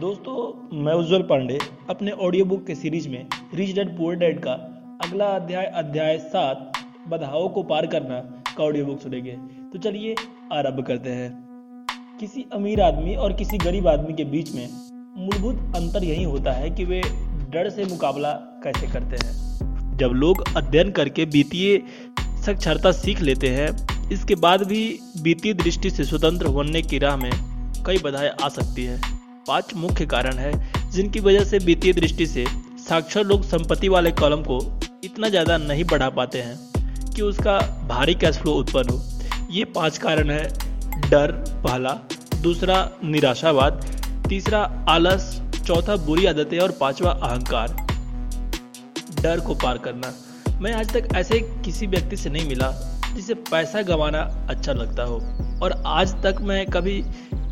दोस्तों, मैं उज्जवल पांडे, अपने ऑडियो बुक के सीरीज़ में रिच डैड पुअर डैड का अगला अध्याय अध्याय सात, बधाओं को पार करना का ऑडियो बुक सुनेंगे। तो चलिए, आरंभ करते हैं। किसी अमीर आदमी और किसी गरीब आदमी के बीच में मूलभूत अंतर यही होता है कि वे डर से मुकाबला कैसे करते हैं। जब लोग अध्ययन करके वित्तीय साक्षरता सीख लेते हैं, इसके बाद भी वित्तीय दृष्टि से स्वतंत्र होने की राह में कई बाधाएँ आ सकती है। पाँच मुख्य कारण है, जिनकी वजह से वित्तीय दृष्टि से साक्षर लोग संपत्ति वाले कॉलम को इतना ज़्यादा नहीं बढ़ा पाते हैं कि उसका भारी कैश फ्लो उत्पन्न हो। ये पाँच कारण है, डर पहला दूसरा निराशावाद, तीसरा आलस, चौथा बुरी आदतें और पांचवा अहंकार। डर को पार करना। मैं आज तक ऐसे किसी व्यक्ति से नहीं मिला जिसे पैसा गंवाना अच्छा लगता हो। और आज तक मैं कभी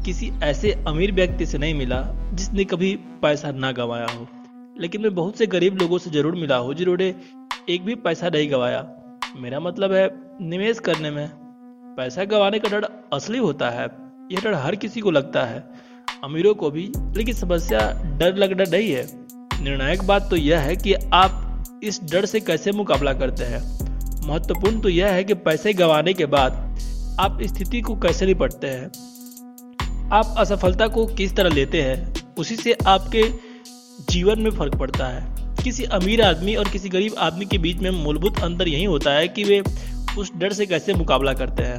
किसी ऐसे अमीर व्यक्ति से नहीं मिला जिसने कभी पैसा ना गंवाया हो। लेकिन मैं बहुत से गरीब लोगों से ज़रूर मिला हूँ जिन्होंने एक भी पैसा नहीं गंवाया। मेरा मतलब है, निवेश करने में पैसा गंवाने का डर असली होता है। यह डर हर किसी को लगता है, अमीरों को भी। लेकिन समस्या डर लगना नहीं है। निर्णायक बात तो यह है कि आप इस डर से कैसे मुकाबला करते हैं? महत्वपूर्ण तो यह है कि पैसे गंवाने के बाद आप स्थिति को कैसे निपटते हैं? आप असफलता को किस तरह लेते हैं, उसी से आपके जीवन में फ़र्क पड़ता है। किसी अमीर आदमी और किसी गरीब आदमी के बीच में मूलभूत अंतर यही होता है कि वे उस डर से कैसे मुकाबला करते हैं।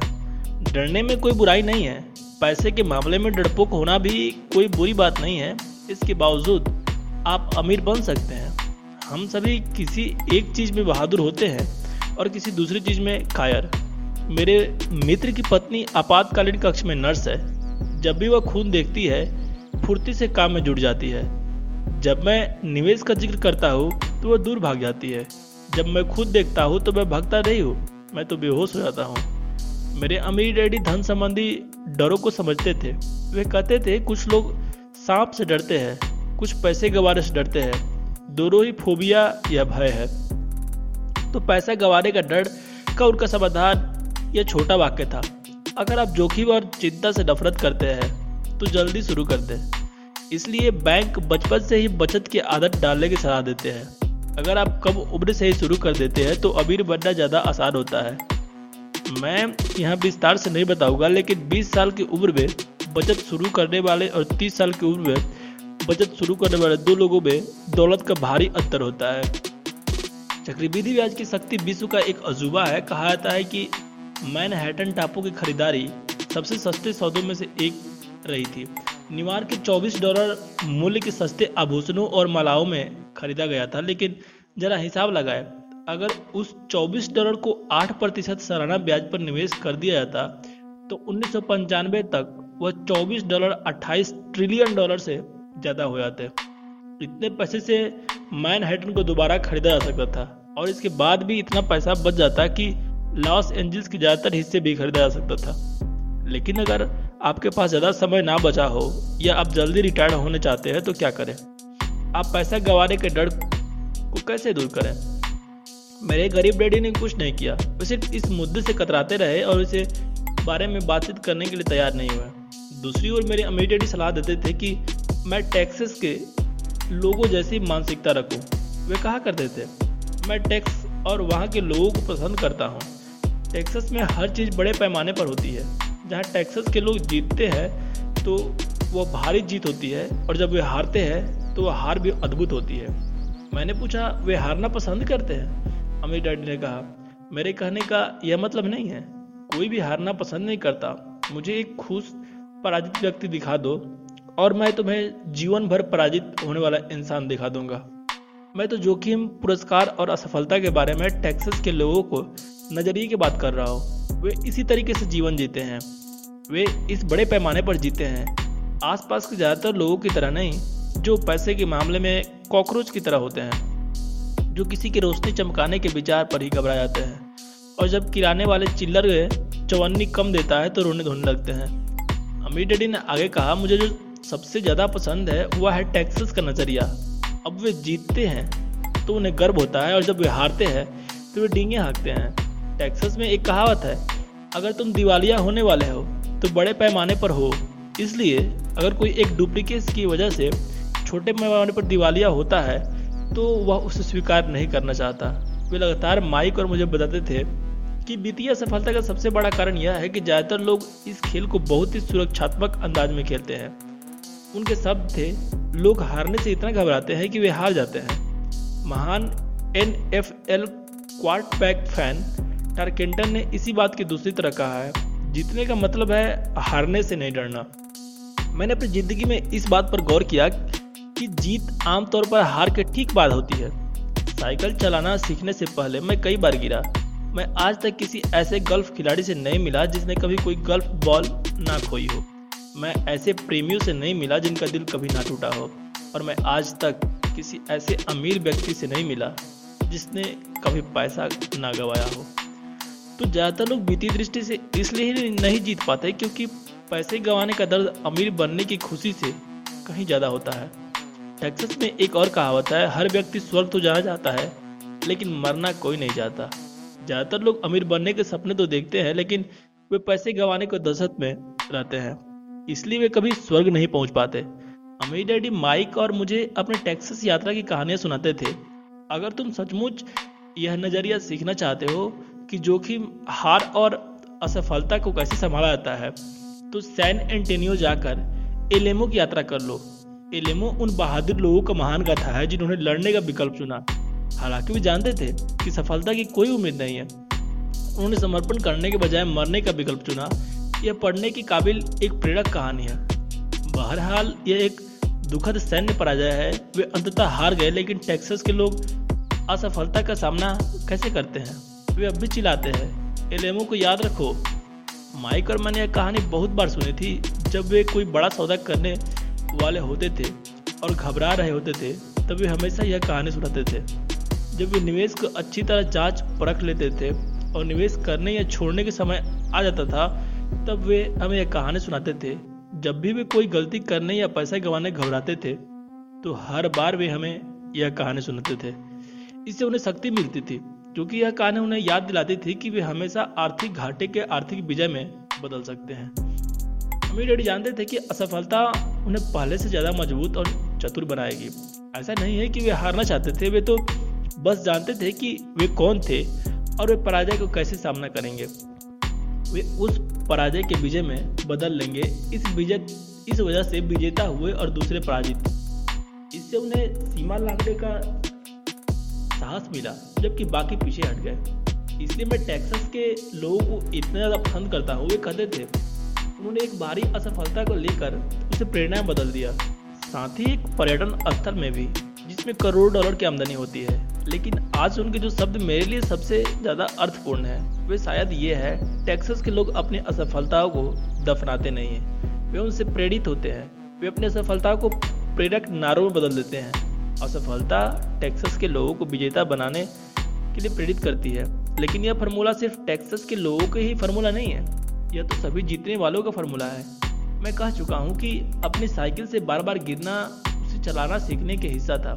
डरने में कोई बुराई नहीं है। पैसे के मामले में डरपोक होना भी कोई बुरी बात नहीं है। इसके बावजूद आप अमीर बन सकते हैं। हम सभी किसी एक चीज़ में बहादुर होते हैं और किसी दूसरी चीज़ में कायर। मेरे मित्र की पत्नी आपातकालीन कक्ष में नर्स है। जब भी वह खून देखती है, फुर्ती से काम में जुट जाती है। जब मैं निवेश का ज़िक्र करता हूँ तो वह दूर भाग जाती है। जब मैं खुद देखता हूँ तो मैं भागता नहीं हूँ, मैं तो बेहोश हो जाता हूँ। मेरे अमीर डैडी धन संबंधी डरों को समझते थे। वे कहते थे, कुछ लोग सांप से डरते हैं, कुछ पैसे गंवाने से डरते हैं। दोनों ही फोबिया या भय है। तो पैसा गंवाने का डर का उनका समाधान यह छोटा वाक्य था। अगर आप जोखिम और चिंता से नफरत करते हैं तो जल्दी शुरू कर दें इसलिए बैंक बचपन से ही बचत की आदत डालने की सलाह देते हैं। अगर आप कम उम्र से ही शुरू कर देते हैं तो अमीर बनना ज़्यादा आसान होता है। मैं यहाँ विस्तार से नहीं बताऊँगा, लेकिन 20 साल की उम्र में बचत शुरू करने वाले और 30 साल की उम्र में बचत शुरू करने वाले दो लोगों में दौलत का भारी अंतर होता है। चक्रवृद्धि ब्याज की शक्ति विश्व का एक अजूबा है। कहा जाता है कि मैनहैटन टापू की खरीदारी सबसे सस्ते सौदों में से एक रही थी। न्यूयॉर्क के 24 डॉलर मूल्य के सस्ते आभूषणों और मालाओं में खरीदा गया था, लेकिन जरा हिसाब लगाए, अगर उस 24 डॉलर को 8 प्रतिशत सालाना ब्याज पर निवेश कर दिया जाता तो उन्नीस सौ पंचानवे तक वह 24 डॉलर 28 ट्रिलियन डॉलर से ज़्यादा हो जाते। इतने पैसे से मैनहट्टन को दोबारा खरीदा जा सकता था, और इसके बाद भी इतना पैसा बच जाता कि लॉस एंजल्स के ज़्यादातर हिस्से भी खरीदा जा सकता था। लेकिन अगर आपके पास ज़्यादा समय ना बचा हो या आप जल्दी रिटायर होने चाहते हैं तो क्या करें? आप पैसा गंवाने के डर को कैसे दूर करें? मेरे गरीब डैडी ने कुछ नहीं किया। वे सिर्फ़ इस मुद्दे से कतराते रहे और इसे बारे में बातचीत करने के लिए तैयार नहीं हुए। दूसरी ओर मेरे अमीर डैडी सलाह देते थे कि मैं टैक्सेस के लोगों जैसी मानसिकता रखूँ। वे कहा करते थे, मैं टैक्स और वहाँ के लोगों को पसंद करता हूँ। टेक्सास में हर चीज़ बड़े पैमाने पर होती है। जहाँ टेक्सास के लोग जीतते हैं तो वो भारी जीत होती है और जब वे हारते हैं तो वह हार भी अद्भुत होती है। मैंने पूछा, वे हारना पसंद करते हैं? अमीर डैडी ने कहा, मेरे कहने का यह मतलब नहीं है। कोई भी हारना पसंद नहीं करता। मुझे एक खुश, पराजित व्यक्ति दिखा दो और मैं तुम्हें जीवन भर पराजित होने वाला इंसान दिखा दूँगा। मैं तो जोखिम, पुरस्कार और असफलता के बारे में टेक्सास के लोगों को नज़रिए की बात कर रहा हूँ, वे इसी तरीके से जीवन जीते हैं। वे इस बड़े पैमाने पर जीते हैं। आसपास के ज़्यादातर लोगों की तरह नहीं, जो पैसे के मामले में कॉकरोच की तरह होते हैं, जो किसी की रोशनी चमकाने के विचार पर ही घबरा जाते हैं। और जब किराने वाले चिल्लर गए, चवन्नी कम देता है तो रोने धोने लगते हैं। अमीर डैडी ने आगे कहा, मुझे जो सबसे ज़्यादा पसंद है, वह है टैक्सेस का नज़रिया। अब वे जीतते हैं तो उन्हें गर्व होता है और जब वे हारते हैं तो वे डींगे हाँकते हैं। टेक्सास में एक कहावत है, अगर तुम दिवालिया होने वाले हो तो बड़े पैमाने पर हो। इसलिए अगर कोई एक डुप्लीकेट की वजह से छोटे पैमाने पर दिवालिया होता है तो वह उसे स्वीकार नहीं करना चाहता। वे लगातार माइक और मुझे बताते थे कि वित्तीय असफलता का सबसे बड़ा कारण यह है कि ज़्यादातर लोग इस खेल को बहुत ही सुरक्षात्मक अंदाज में खेलते हैं। उनके शब्द थे, लोग हारने से इतना घबराते हैं कि वे हार जाते हैं। महान N F L quarterback Fran Tarkenton ने इसी बात की दूसरी तरह कहा है, जीतने का मतलब है हारने से नहीं डरना। मैंने अपनी ज़िंदगी में इस बात पर गौर किया कि जीत आमतौर पर हार के ठीक बाद होती है। साइकिल चलाना सीखने से पहले मैं कई बार गिरा। मैं आज तक किसी ऐसे गल्फ खिलाड़ी से नहीं मिला जिसने कभी कोई गल्फ बॉल ना खोई हो। मैं ऐसे प्रेमियों से नहीं मिला जिनका दिल कभी ना टूटा हो। और मैं आज तक किसी ऐसे अमीर व्यक्ति से नहीं मिला जिसने कभी पैसा ना गवाया हो। तो ज़्यादातर लोग वित्तीय दृष्टि से इसलिए ही नहीं जीत पाते क्योंकि पैसे गंवाने का दर्द अमीर बनने की खुशी से कहीं ज़्यादा होता है। टेक्सास में एक और कहावत है, हर व्यक्ति स्वर्ग तो जाना जाता है, लेकिन मरना कोई नहीं जाता ज़्यादातर लोग अमीर बनने के सपने तो देखते हैं, लेकिन वे पैसे गंवाने को दशत में रहते हैं। इसलिए वे कभी स्वर्ग नहीं पहुँच पाते। अमीर डैडी माइक और मुझे अपने टेक्सास यात्रा की कहानियाँ सुनाते थे। अगर तुम सचमुच यह नज़रिया सीखना चाहते हो कि जोखिम, हार और असफलता को कैसे संभाला जाता है तो सैन एंटेनियो जाकर एलेमो की यात्रा कर लो। एलेमो उन बहादुर लोगों का महान गाथा है जिन्होंने लड़ने का विकल्प चुना। हालाँकि वे जानते थे कि सफलता की कोई उम्मीद नहीं है। उन्होंने समर्पण करने के बजाय मरने का विकल्प चुना। यह पढ़ने के काबिल एक प्रेरक कहानी है। बहरहाल, यह एक दुखद सैन्य पराजय है। वे अंततः हार गए, लेकिन टेक्सास के लोग असफलता का सामना कैसे करते हैं? वे अब भी चिल्लाते हैं। एलेमो को याद रखो। माइक और मैंने यह कहानी बहुत बार सुनी थी, जब वे कोई बड़ा सौदा करने वाले होते थे और घबरा रहे होते थे, तब वे हमेशा यह कहानी सुनाते थे। जब वे निवेश को अच्छी तरह जाँच परख लेते थे और निवेश करने या छोड़ने के समय आ जाता था, तब वे हमें यह कहानी सुनाते थे। जब भी वे कोई गलती करने या पैसा गंवाने घबराते थे तो हर बार वे हमें यह कहानी सुनाते थे। इससे उन्हें शक्ति मिलती थी। क्योंकि यह कहानी उन्हें याद दिलाती थी कि वे हमेशा आर्थिक घाटे के आर्थिक विजय में बदल सकते हैं। अमीर डैडी जानते थे कि असफलता उन्हें पहले से ज़्यादा मज़बूत और चतुर बनाएगी। ऐसा नहीं है कि वे हारना चाहते थे, वे तो बस जानते थे कि वे कौन थे और वे पराजय को कैसे सामना करेंगे। वे उस पराजय के विजय में बदल लेंगे। इस विजय, इस वजह से विजेता हुए और दूसरे पराजित। इससे उन्हें सीमा लांघने का साहस मिला, जबकि बाकी पीछे हट गए। इसलिए मैं टेक्सास के लोगों को इतना ज़्यादा पसंद करता हूँ वे कहते थे। उन्होंने एक भारी असफलता को लेकर उसे प्रेरणा बदल दिया। साथ ही एक पर्यटन स्थल में भी, जिसमें करोड़ डॉलर की आमदनी होती है। लेकिन आज उनके जो शब्द मेरे लिए सबसे ज़्यादा अर्थपूर्ण है, वे शायद ये है टेक्सास के लोग अपनी असफलताओं को दफनाते नहीं हैं। वे उनसे प्रेरित होते हैं। वे अपनी असफलताओं को प्रेरक नारों में बदल देते हैं। असफलता टेक्सास के लोगों को विजेता बनाने के लिए प्रेरित करती है। लेकिन यह फार्मूला सिर्फ़ टेक्सास के लोगों के ही फार्मूला नहीं है। यह तो सभी जीतने वालों का फार्मूला है। मैं कह चुका हूँ कि अपनी साइकिल से बार बार गिरना, उसे चलाना सीखने के हिस्सा था।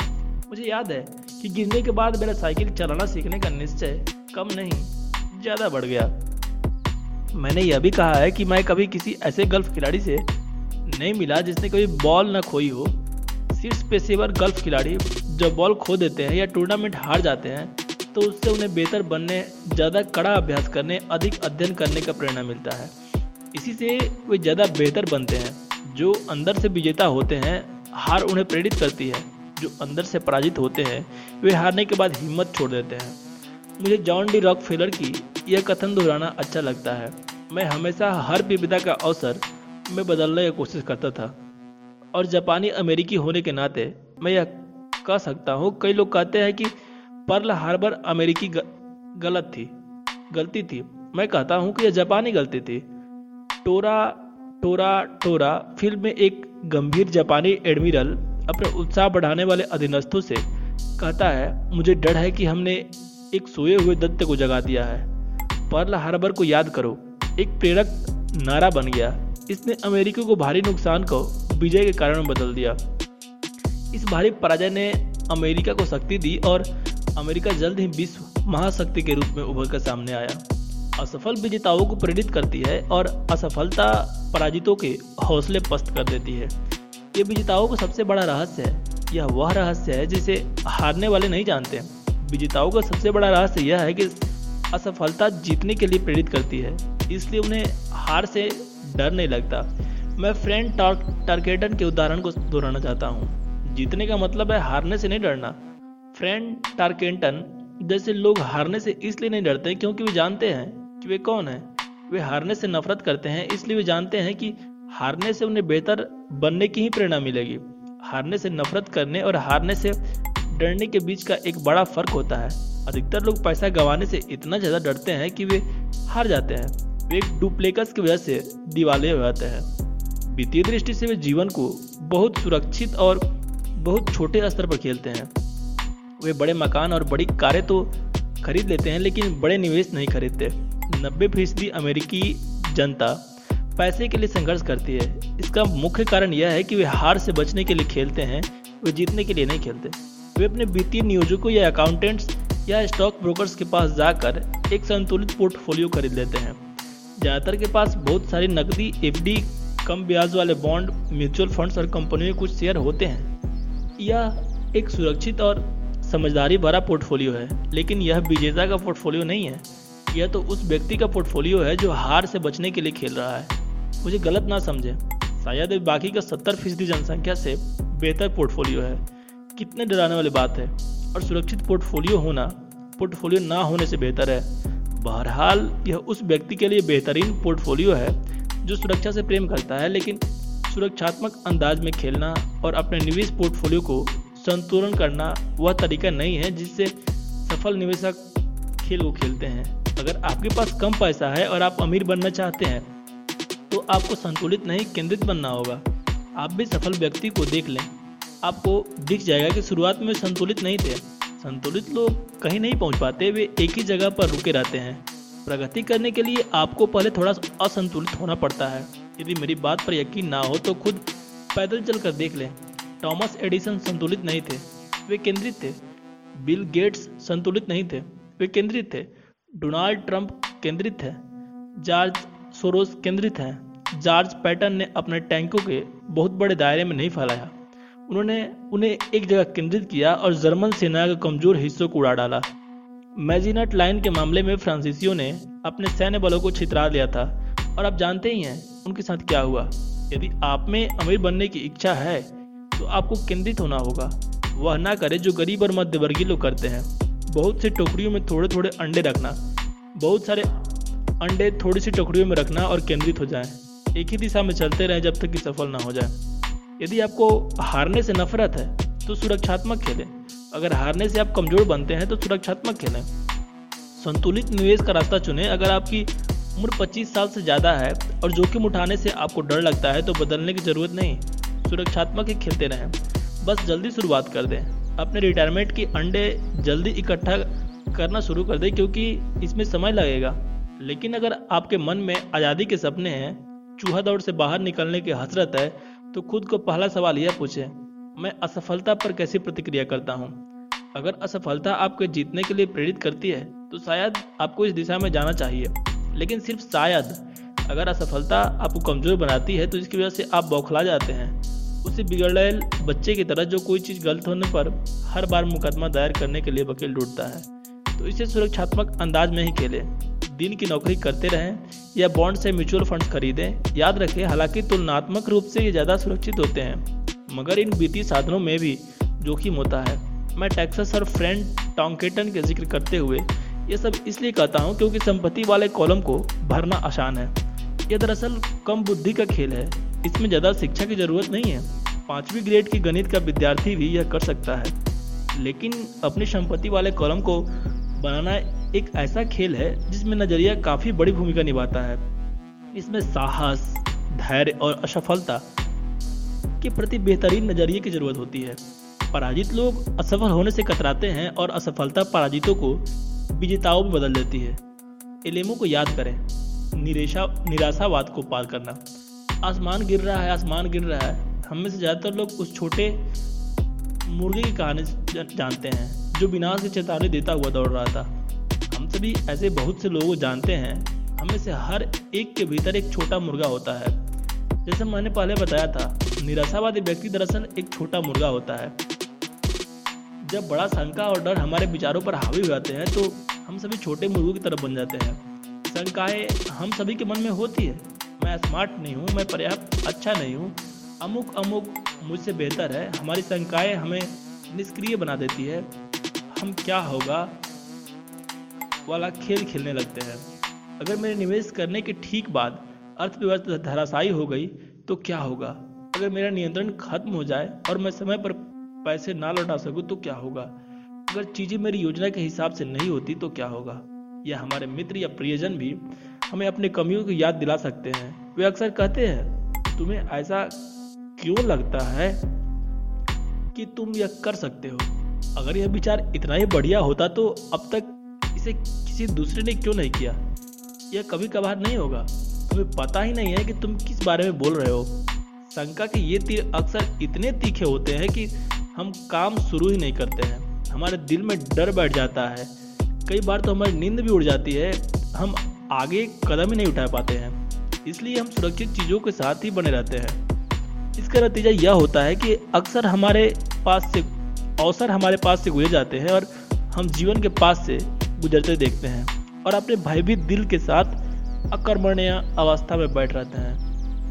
मुझे याद है कि गिरने के बाद मेरा साइकिल चलाना सीखने का निश्चय कम नहीं, ज़्यादा बढ़ गया। मैंने यह भी कहा है कि मैं कभी किसी ऐसे गल्फ खिलाड़ी से नहीं मिला जिसने कभी बॉल न खोई हो। शीर्ष पेशेवर गल्फ खिलाड़ी जब बॉल खो देते हैं या टूर्नामेंट हार जाते हैं तो उससे उन्हें बेहतर बनने, ज़्यादा कड़ा अभ्यास करने, अधिक अध्ययन करने का प्रेरणा मिलता है। इसी से वे ज़्यादा बेहतर बनते हैं, जो अंदर से विजेता होते हैं, हार उन्हें प्रेरित करती है। जो अंदर से पराजित होते हैं, वे हारने के बाद हिम्मत छोड़ देते हैं। मुझे जॉन डी रॉक फेलर की यह कथन दोहराना अच्छा लगता है। मैं हमेशा हर विविधा का अवसर, में बदलने की कोशिश करता था। और जापानी अमेरिकी होने के नाते मैं यह कह सकता हूँ, कई लोग कहते हैं कि पर्ल हार्बर अमेरिकी गलत थी, गलती थी। मैं कहता हूँ कि यह जापानी गलती थी। टोरा टोरा टोरा फ़िल्म में एक गंभीर जापानी एडमिरल अपने उत्साह बढ़ाने वाले अधीनस्थों से कहता है, मुझे डर है कि हमने एक सोए हुए दत्त को जगा दिया है। पर्ल हार्बर को याद करो, एक प्रेरक नारा बन गया। इसने अमेरिका को भारी नुकसान को विजय के कारण बदल दिया। इस भारी पराजय ने अमेरिका को शक्ति दी और अमेरिका जल्द ही विश्व महाशक्ति के रूप में उभर कर सामने आया। असफल विजेताओं को प्रेरित करती है और असफलता पराजितों के हौसले पस्त कर देती है। ये विजेताओं का सबसे बड़ा रहस्य है। यह वह रहस्य है जिसे हारने वाले नहीं जानते। विजेताओं का सबसे बड़ा रहस्य यह है कि असफलता जीतने के लिए प्रेरित करती है। इसलिए उन्हें हार से डर नहीं लगता। मैं फ्रेंड टार्केटन के उदाहरण को दोहराना चाहता हूँ। जीतने का मतलब है हारने से नहीं डरना। फ्रेंड टार्केटन जैसे लोग हारने से इसलिए नहीं डरते क्योंकि वे जानते हैं कि वे कौन है। वे हारने से नफरत करते हैं, इसलिए वे जानते हैं कि हारने से उन्हें बेहतर बनने की ही प्रेरणा मिलेगी। हारने से नफरत करने और हारने से डरने के बीच का एक बड़ा फ़र्क होता है। अधिकतर लोग पैसा गंवाने से इतना ज़्यादा डरते हैं कि वे हार जाते हैं। वे डुप्लेकस की वजह से दिवाले हो जाते हैं। वित्तीय दृष्टि से वे जीवन को बहुत सुरक्षित और बहुत छोटे स्तर पर खेलते हैं। वे बड़े मकान और बड़ी कारें तो खरीद लेते हैं, लेकिन बड़े निवेश नहीं खरीदते। नब्बे फ़ीसदी अमेरिकी जनता पैसे के लिए संघर्ष करती है। इसका मुख्य कारण यह है कि वे हार से बचने के लिए खेलते हैं, वे जीतने के लिए नहीं खेलते। वे अपने वित्तीय नियोजकों या अकाउंटेंट्स या स्टॉक ब्रोकर्स के पास जाकर एक संतुलित पोर्टफोलियो खरीद लेते हैं। ज़्यादातर के पास बहुत सारी नकदी एफडी कम ब्याज वाले बॉन्ड म्यूचुअल फंड्स और कंपनियों के कुछ शेयर होते हैं। यह एक सुरक्षित और समझदारी भरा पोर्टफोलियो है, लेकिन यह विजेता का पोर्टफोलियो नहीं है। यह तो उस व्यक्ति का पोर्टफोलियो है जो हार से बचने के लिए खेल रहा है। मुझे गलत ना समझे। शायद बाकी का सत्तर फ़ीसदी जनसंख्या से बेहतर पोर्टफोलियो है। कितने डराने वाली बात है। और सुरक्षित पोर्टफोलियो होना, पोर्टफोलियो ना होने से बेहतर है। बहरहाल, यह उस व्यक्ति के लिए बेहतरीन पोर्टफोलियो है जो सुरक्षा से प्रेम करता है, लेकिन सुरक्षात्मक अंदाज में खेलना और अपने निवेश पोर्टफोलियो को संतुलन करना वह तरीका नहीं है जिससे सफल निवेशक खेल को खेलते हैं। अगर आपके पास कम पैसा है और आप अमीर बनना चाहते हैं तो आपको संतुलित नहीं, केंद्रित बनना होगा। आप भी सफल व्यक्ति को देख लें। आपको दिख जाएगा कि शुरुआत में संतुलित नहीं थे। संतुलित लोग कहीं नहीं पहुँच पाते, वे एक ही जगह पर रुके रहते हैं। प्रगति करने के लिए आपको पहले थोड़ा असंतुलित होना पड़ता है। यदि मेरी बात पर यकीन ना हो तो खुद पैदल चलकर देख लें। टॉमस एडिसन संतुलित नहीं थे। वे केंद्रित थे। बिल गेट्स संतुलित नहीं थे। वे केंद्रित थे। डोनाल्ड ट्रंप केंद्रित थे जॉर्ज सोरोस केंद्रित हैं। जॉर्ज पैटर्न ने अपने टैंकों के बहुत बड़े दायरे में नहीं फैलाया। उन्होंने उन्हें एक जगह केंद्रित किया और जर्मन सेना के कमज़ोर हिस्सों को उड़ा डाला। मैजिनट लाइन के मामले में फ्रांसीसियों ने अपने सैन्य बलों को छितरा लिया था। और आप जानते ही हैं, उनके साथ क्या हुआ? यदि आप में अमीर बनने की इच्छा है तो आपको केंद्रित होना होगा। वह ना करे जो गरीब और मध्यवर्गीय लोग करते हैं। बहुत सी टोकरियों में थोड़े थोड़े अंडे रखना। बहुत सारे अंडे थोड़ी सी टोकरियों में रखना और केंद्रित हो जाएँ। एक ही दिशा में चलते रहें जब तक कि सफल ना हो जाए। यदि आपको हारने से नफरत है तो सुरक्षात्मक खेलें। अगर हारने से आप कमज़ोर बनते हैं तो सुरक्षात्मक खेलें। संतुलित निवेश का रास्ता चुनें। अगर आपकी उम्र 25 साल से ज़्यादा है और जोखिम उठाने से आपको डर लगता है तो बदलने की ज़रूरत नहीं। सुरक्षात्मक ही खेलते रहें। बस जल्दी शुरुआत कर दें। अपने रिटायरमेंट के अंडे जल्दी इकट्ठा करना शुरू कर दें, क्योंकि इसमें समय लगेगा। लेकिन अगर आपके मन में आज़ादी के सपने हैं, चूहा दौड़ से बाहर निकलने की हसरत है तो खुद को पहला सवाल यह पूछे मैं असफलता पर कैसी प्रतिक्रिया करता हूँ? अगर असफलता आपको जीतने के लिए प्रेरित करती है तो शायद आपको इस दिशा में जाना चाहिए। लेकिन सिर्फ़ शायद, अगर असफलता आपको कमज़ोर बनाती है तो इसकी वजह से आप बौखला जाते हैं। उसे बिगड़े बच्चे की तरह जो कोई चीज़ गलत होने पर हर बार मुकदमा दायर करने के लिए वकील ढूंढता है। तो इसे सुरक्षात्मक अंदाज में ही खेलें। दिन की नौकरी करते रहें या बॉन्ड से म्यूचुअल फंड्स खरीदें। याद रखें, हालाँकि तुलनात्मक रूप से ये ज़्यादा सुरक्षित होते हैं। मगर इन वित्तीय साधनों में भी जोखिम होता है। मैं टैक्सस और फ्रेंड टॉन्केटन के ज़िक्र करते हुए ये सब इसलिए कहता हूँ क्योंकि संपत्ति वाले कॉलम को भरना आसान है। यह दरअसल कम बुद्धि का खेल है। इसमें ज़्यादा शिक्षा की ज़रूरत नहीं है। पाँचवीं ग्रेड की गणित का विद्यार्थी भी यह कर सकता है। लेकिन अपनी संपत्ति वाले कॉलम को बनाना एक ऐसा खेल है जिसमें नज़रिया काफ़ी बड़ी भूमिका निभाता है। इसमें साहस, धैर्य और असफलता के प्रति बेहतरीन नज़रिए की ज़रूरत होती है। पराजित लोग असफल होने से कतराते हैं और असफलता पराजितों को विजेताओं में बदल देती है। एलेमो को याद करें, निरेशा, निराशावाद को पार करना। आसमान गिर रहा है, आसमान गिर रहा है। हम में से ज़्यादातर लोग उस छोटे मुर्गे की कहानी जानते हैं, जो विनाश की चेतावनी देता हुआ दौड़ रहा था। हम सभी ऐसे बहुत से लोगों जानते हैं, हमें से हर एक के भीतर एक छोटा मुर्गा होता है। जैसे मैंने पहले बताया था निराशावादी व्यक्ति दरअसल एक छोटा मुर्गा होता है। जब बड़ा शंका और डर हमारे विचारों पर हावी हो जाते हैं तो हम सभी छोटे मुर्गों की तरफ़ बन जाते हैं। शंकाएँ हम सभी के मन में होती है। मैं स्मार्ट नहीं हूँ, मैं पर्याप्त अच्छा नहीं हूँ। अमुक अमुक मुझसे बेहतर है। हमारी शंकाएँ हमें निष्क्रिय बना देती है। हम क्या होगा वाला खेल खेलने लगते हैं। अगर मेरे निवेश करने के ठीक बाद अर्थव्यवस्था धराशायी हो गई तो क्या होगा? अगर मेरा नियंत्रण खत्म हो जाए और मैं समय पर पैसे ना लौटा सकूँ तो क्या होगा? अगर चीज़ें मेरी योजना के हिसाब से नहीं होती तो क्या होगा? या हमारे मित्र या प्रियजन भी हमें अपने कमियों की याद दिला सकते हैं। वे अक्सर कहते हैं, तुम्हें ऐसा क्यों लगता है कि तुम यह कर सकते हो? अगर यह विचार इतना ही बढ़िया होता तो अब तक इसे किसी दूसरे ने क्यों नहीं किया? यह कभी कभार नहीं होगा। तुम्हें पता ही नहीं है कि तुम किस बारे में बोल रहे हो। शंका के ये तीर अक्सर इतने तीखे होते हैं कि हम काम शुरू ही नहीं करते हैं। हमारे दिल में डर बैठ जाता है। कई बार तो हमारी नींद भी उड़ जाती है। हम आगे कदम ही नहीं उठा पाते हैं। इसलिए हम सुरक्षित चीज़ों के साथ ही बने रहते हैं। इसका नतीजा यह होता है कि अक्सर हमारे पास से, अवसर हमारे पास से गुजर जाते हैं और हम जीवन के पास से गुजरते देखते हैं और अपने भयभीत दिल के साथ अकर्मण्य अवस्था में बैठ रहते हैं।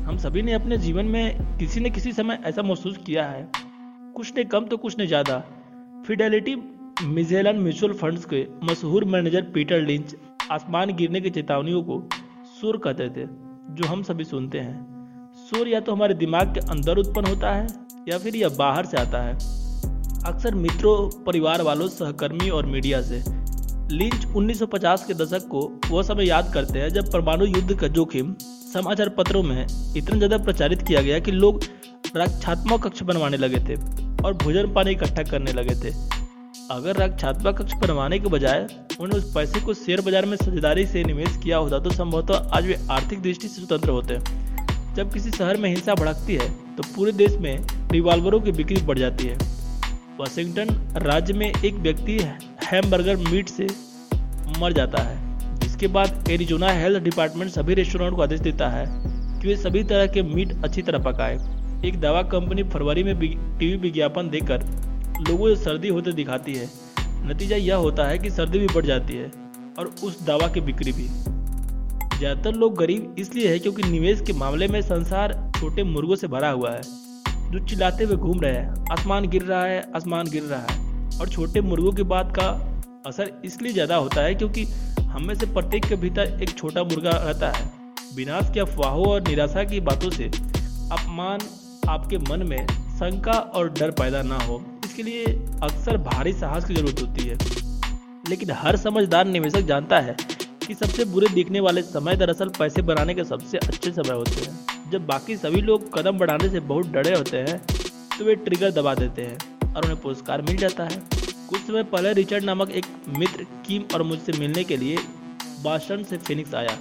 हम सभी ने अपने जीवन में किसी न किसी समय ऐसा महसूस किया है। कुछ ने कम तो कुछ ने ज़्यादा। फिडेलिटी मिजेलन म्यूचुअल फंड्स के मशहूर मैनेजर पीटर लिंच आसमान गिरने की चेतावनियों को सुर कहते थे, जो हम सभी सुनते हैं। सुर या तो हमारे दिमाग के अंदर उत्पन्न होता है, या फिर यह बाहर से आता है। अक्सर मित्रों, परिवार वालों, सहकर्मी और मीडिया से लिंच 1950 के दशक को वह समय याद करते हैं जब परमाणु युद्ध का जोखिम समाचार पत्रों में इतना ज़्यादा प्रचारित किया गया कि लोग रक्षात्मक कक्ष बनवाने लगे थे और भोजन पानी इकट्ठा करने लगे थे। अगर रक्षात्मक कक्ष बनवाने के बजाय उन्होंने उस पैसे को शेयर बाज़ार में साझेदारी से निवेश किया होता तो संभवतः आज वे आर्थिक दृष्टि से स्वतंत्र होते जब किसी शहर में हिंसा भड़कती है तो पूरे देश में रिवॉल्वरों की बिक्री बढ़ जाती है। वाशिंगटन राज्य में एक व्यक्ति हैमबर्गर मीट से मर जाता है। जिसके बाद एरिजोना हेल्थ डिपार्टमेंट सभी रेस्टोरेंट को आदेश देता है कि वे सभी तरह के मीट अच्छी तरह पकाए। एक दवा कंपनी फरवरी में टीवी विज्ञापन देकर लोगों से सर्दी होते दिखाती है। नतीजा यह होता है कि सर्दी भी बढ़ जाती है और उस दवा की बिक्री भी। ज़्यादातर लोग गरीब इसलिए है क्योंकि निवेश के मामले में संसार छोटे मुर्गों से भरा हुआ है। जो चिल्लाते हुए घूम रहे हैं, आसमान गिर रहा है, आसमान गिर रहा है। और छोटे मुर्गों की बात का असर इसलिए ज़्यादा होता है क्योंकि हम में से प्रत्येक के भीतर एक छोटा मुर्गा रहता है। विनाश की अफवाहों और निराशा की बातों से अपमान आपके मन में शंका और डर पैदा ना हो। इसके लिए अक्सर भारी साहस की ज़रूरत होती है। लेकिन हर समझदार निवेशक जानता है कि सबसे बुरे दिखने वाले समय दरअसल पैसे बनाने के सबसे अच्छे समय होते हैं। जब बाकी सभी लोग कदम बढ़ाने से बहुत डरे होते हैं तो वे ट्रिगर दबा देते हैं। और उन्हें पुरस्कार मिल जाता है। कुछ समय पहले रिचर्ड नामक एक मित्र किम और मुझसे मिलने के लिए बास्टन से फिनिक्स आया।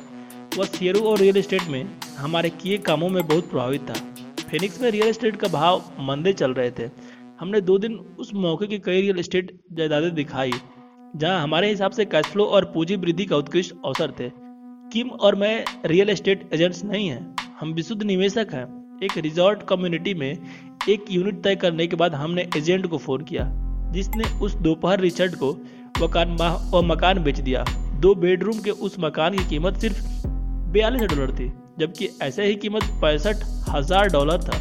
वह शेयरों और रियल एस्टेट में हमारे किए कामों में बहुत प्रभावित था। फिनिक्स में रियल एस्टेट का भाव मंदे चल रहे थे। हमने दो दिन उस मौके की कई रियल एस्टेट जायदादें दिखाई, जहाँ हमारे हिसाब से कैश फ्लो और पूंजी वृद्धि का उत्कृष्ट अवसर थे। किम और मैं रियल एस्टेट एजेंट्स नहीं हैं। हम विशुद्ध निवेशक हैं। एक रिजॉर्ट कम्युनिटी में एक यूनिट तय करने के बाद हमने एजेंट को फ़ोन किया, जिसने उस दोपहर रिचर्ड को मकान और मकान बेच दिया। दो बेडरूम के उस मकान की कीमत सिर्फ़ बयालीस डॉलर थी, जबकि ऐसे ही कीमत पैंसठ हज़ार डॉलर था,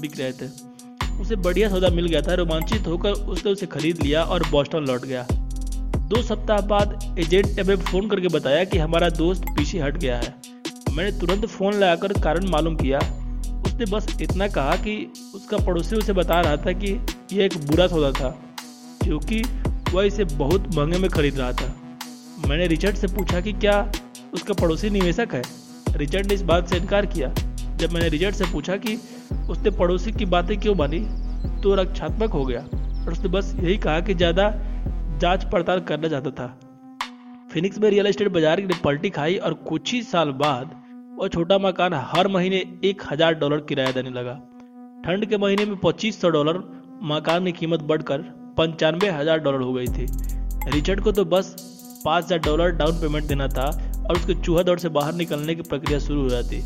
बिक रहे थे। उसे बढ़िया सौदा मिल गया था, रोमांचित होकर उसने उसे खरीद लिया और बॉस्टन लौट गया। दो सप्ताह बाद एजेंट ने हमें फ़ोन करके बताया कि हमारा दोस्त पीछे हट गया है। मैंने तुरंत फ़ोन लगाकर कारण मालूम किया उसने बस इतना कहा कि उसका पड़ोसी उसे बता रहा था कि यह एक बुरा सौदा था, क्योंकि वह इसे बहुत महँगे में खरीद रहा था। मैंने रिचर्ड से पूछा कि क्या उसका पड़ोसी निवेशक है? रिचर्ड ने इस बात से इनकार किया। जब मैंने रिचर्ड से पूछा कि उसने पड़ोसी की बातें क्यों मानी तो रक्षात्मक हो गया और उसने बस यही कहा कि ज़्यादा जाँच पड़ताल करना चाहता था। फिनिक्स में रियल एस्टेट बाज़ार ने पलटी खाई और कुछ ही साल बाद वह छोटा मकान हर महीने एक हज़ार डॉलर किराया देने लगा। ठंड के महीने में पच्चीस सौ डॉलर, मकान की कीमत बढ़कर पंचानवे हज़ार डॉलर हो गई थी। रिचर्ड को तो बस पाँच हज़ार डॉलर डाउन पेमेंट देना था और उसके चूहा दौड़ से बाहर निकलने की प्रक्रिया शुरू हो जाती।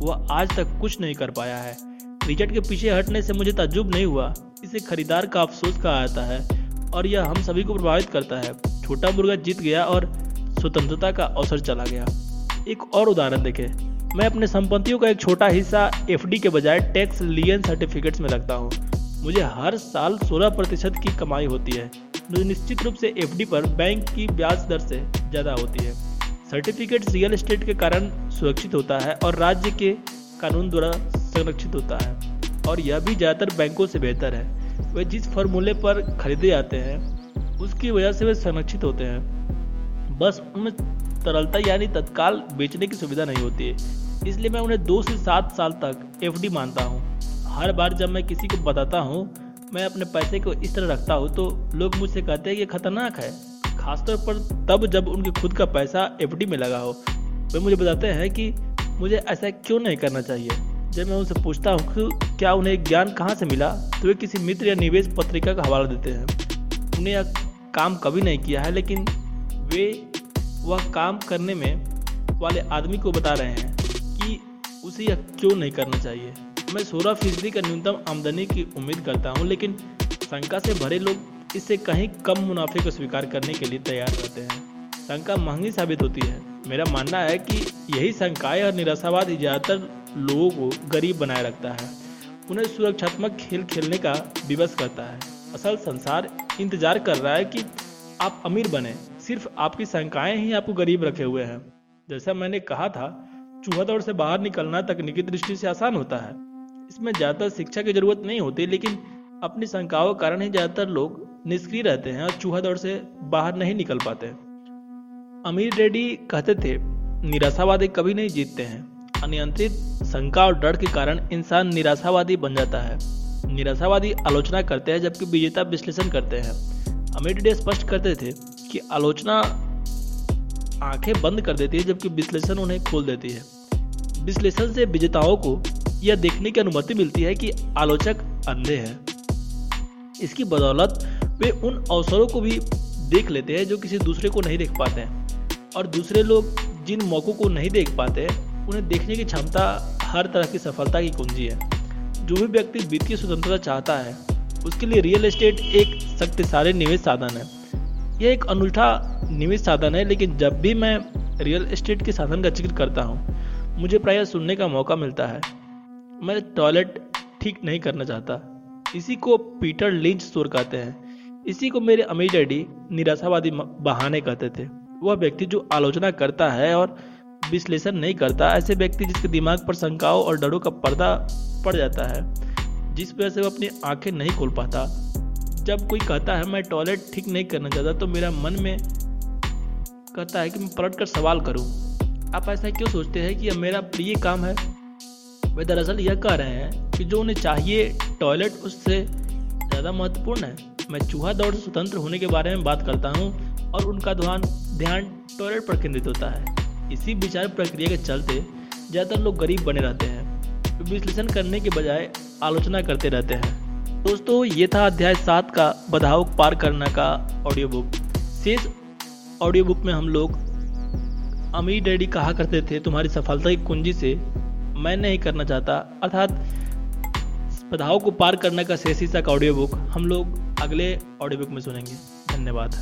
वह आज तक कुछ नहीं कर पाया है। रिचर्ड के पीछे हटने से मुझे ताजुब नहीं हुआ। इसे खरीदार का अफसोस कहा जाता है और यह हम सभी को प्रभावित करता है। छोटा मुर्गा जीत गया और स्वतंत्रता का अवसर चला गया। एक और उदाहरण देखें। मैं अपने संपत्तियों का एक छोटा हिस्सा एफडी के बजाय टैक्स लियन सर्टिफिकेट्स में रखता हूँ। मुझे हर साल 16 प्रतिशत की कमाई होती है। जो निश्चित रूप से एफडी पर बैंक की ब्याज दर से ज़्यादा होती है। सर्टिफिकेट रियल एस्टेट के कारण सुरक्षित होता है और राज्य के कानून द्वारा संरक्षित होता है। और यह भी ज़्यादातर बैंकों से बेहतर है। वे जिस फॉर्मूले पर खरीदे जाते हैं, उसकी वजह से वे संरक्षित होते हैं। बस उनमें तरलता यानी तत्काल बेचने की सुविधा नहीं होती है। इसलिए मैं उन्हें दो से सात साल तक एफडी मानता हूँ। हर बार जब मैं किसी को बताता हूँ, मैं अपने पैसे को इस तरह रखता हूँ तो लोग मुझसे कहते हैं कि खतरनाक है। खासतौर पर तब जब उनके खुद का पैसा एफडी में लगा हो, वे मुझे बताते हैं कि मुझे ऐसा क्यों नहीं करना चाहिए। जब मैं उनसे पूछता हूँ कि क्या उन्हें ज्ञान कहाँ से मिला तो वे किसी मित्र या निवेश पत्रिका का हवाला देते हैं। उन्हें यह काम कभी नहीं किया है, लेकिन वे वह काम करने में वाले आदमी को बता रहे हैं। उसे यह क्यों नहीं करना चाहिए? मैं सोलह फ़ीसदी का न्यूनतम आमदनी की उम्मीद करता हूँ, लेकिन शंका से भरे लोग इससे कहीं कम मुनाफे को स्वीकार करने के लिए तैयार रहते हैं। शंका महँगी साबित होती है। मेरा मानना है कि यही शंकाएँ और निराशावाद ज़्यादातर लोगों को गरीब बनाए रखता है। उन्हें सुरक्षात्मक खेल खेलने का विवश करता है। असल संसार इंतज़ार कर रहा है कि आप अमीर बने। सिर्फ़ आपकी शंकाएँ ही आपको गरीब रखे हुए हैं। जैसा मैंने कहा था चूहा दौड़ से बाहर निकलना तकनीकी दृष्टि से आसान होता है। इसमें ज़्यादातर शिक्षा की ज़रूरत नहीं होती, लेकिन अपनी शंकाओं के कारण ही ज़्यादातर लोग निष्क्रिय रहते हैं और चूहा दौड़ से बाहर नहीं निकल पाते। अमीर रेड्डी कहते थे, निराशावादी कभी नहीं जीतते हैं। अनियंत्रित शंका और डर के कारण इंसान निराशावादी बन जाता है। निराशावादी आलोचना करते हैं, जबकि विजेता विश्लेषण करते हैं। अमीर रेड्डी स्पष्ट करते थे कि आलोचना आँखें बंद कर देती है, जबकि विश्लेषण उन्हें खोल देती है। विश्लेषण से विजेताओं को यह देखने की अनुमति मिलती है कि आलोचक अंधे हैं। इसकी बदौलत वे उन अवसरों को भी देख लेते हैं जो किसी दूसरे को नहीं देख पाते हैं, और दूसरे लोग जिन मौक़ों को नहीं देख पाते उन्हें देखने की क्षमता हर तरह की सफलता की कुंजी है। जो भी व्यक्ति वित्तीय स्वतंत्रता चाहता है, उसके लिए रियल एस्टेट एक शक्तिशाली निवेश साधन है। यह एक अनूठा निवेश साधन है, लेकिन जब भी मैं रियल एस्टेट के साधन का ज़िक्र करता हूँ, मुझे प्रायः सुनने का मौका मिलता है। मैं टॉयलेट ठीक नहीं करना चाहता। इसी को पीटर लिंच स्टोर कहते हैं। इसी को मेरे अमीर डैडी निराशावादी बहाने कहते थे। वह व्यक्ति जो आलोचना करता है और विश्लेषण नहीं करता, ऐसे व्यक्ति जिसके दिमाग पर शंकाओं और डरों का पर्दा पड़ जाता है, जिस वजह से वो अपनी आँखें नहीं खोल पाता। जब कोई कहता है, मैं टॉयलेट ठीक नहीं करना चाहता तो मेरा मन में कहता है कि मैं पलट कर सवाल करूँ। आप ऐसा क्यों सोचते हैं कि यह मेरा प्रिय काम है? वे दरअसल यह कह रहे हैं कि जो उन्हें चाहिए टॉयलेट उससे ज़्यादा महत्वपूर्ण है। मैं चूहा दौड़ से स्वतंत्र होने के बारे में बात करता हूँ और उनका ध्यान ध्यान टॉयलेट पर केंद्रित होता है। इसी विचार प्रक्रिया के चलते ज़्यादातर लोग गरीब बने रहते हैं। विश्लेषण करने के बजाय आलोचना करते रहते हैं। दोस्तों, ये था अध्याय सात का बधाव पार करना का ऑडियो बुक शेष ऑडियो बुक में हम लोग अमीर डैडी कहा करते थे, तुम्हारी सफलता की कुंजी से मैं नहीं करना चाहता। अर्थात बधाव को पार करने का शेष हिस्सा का ऑडियो बुक हम लोग अगले ऑडियो बुक में सुनेंगे। धन्यवाद।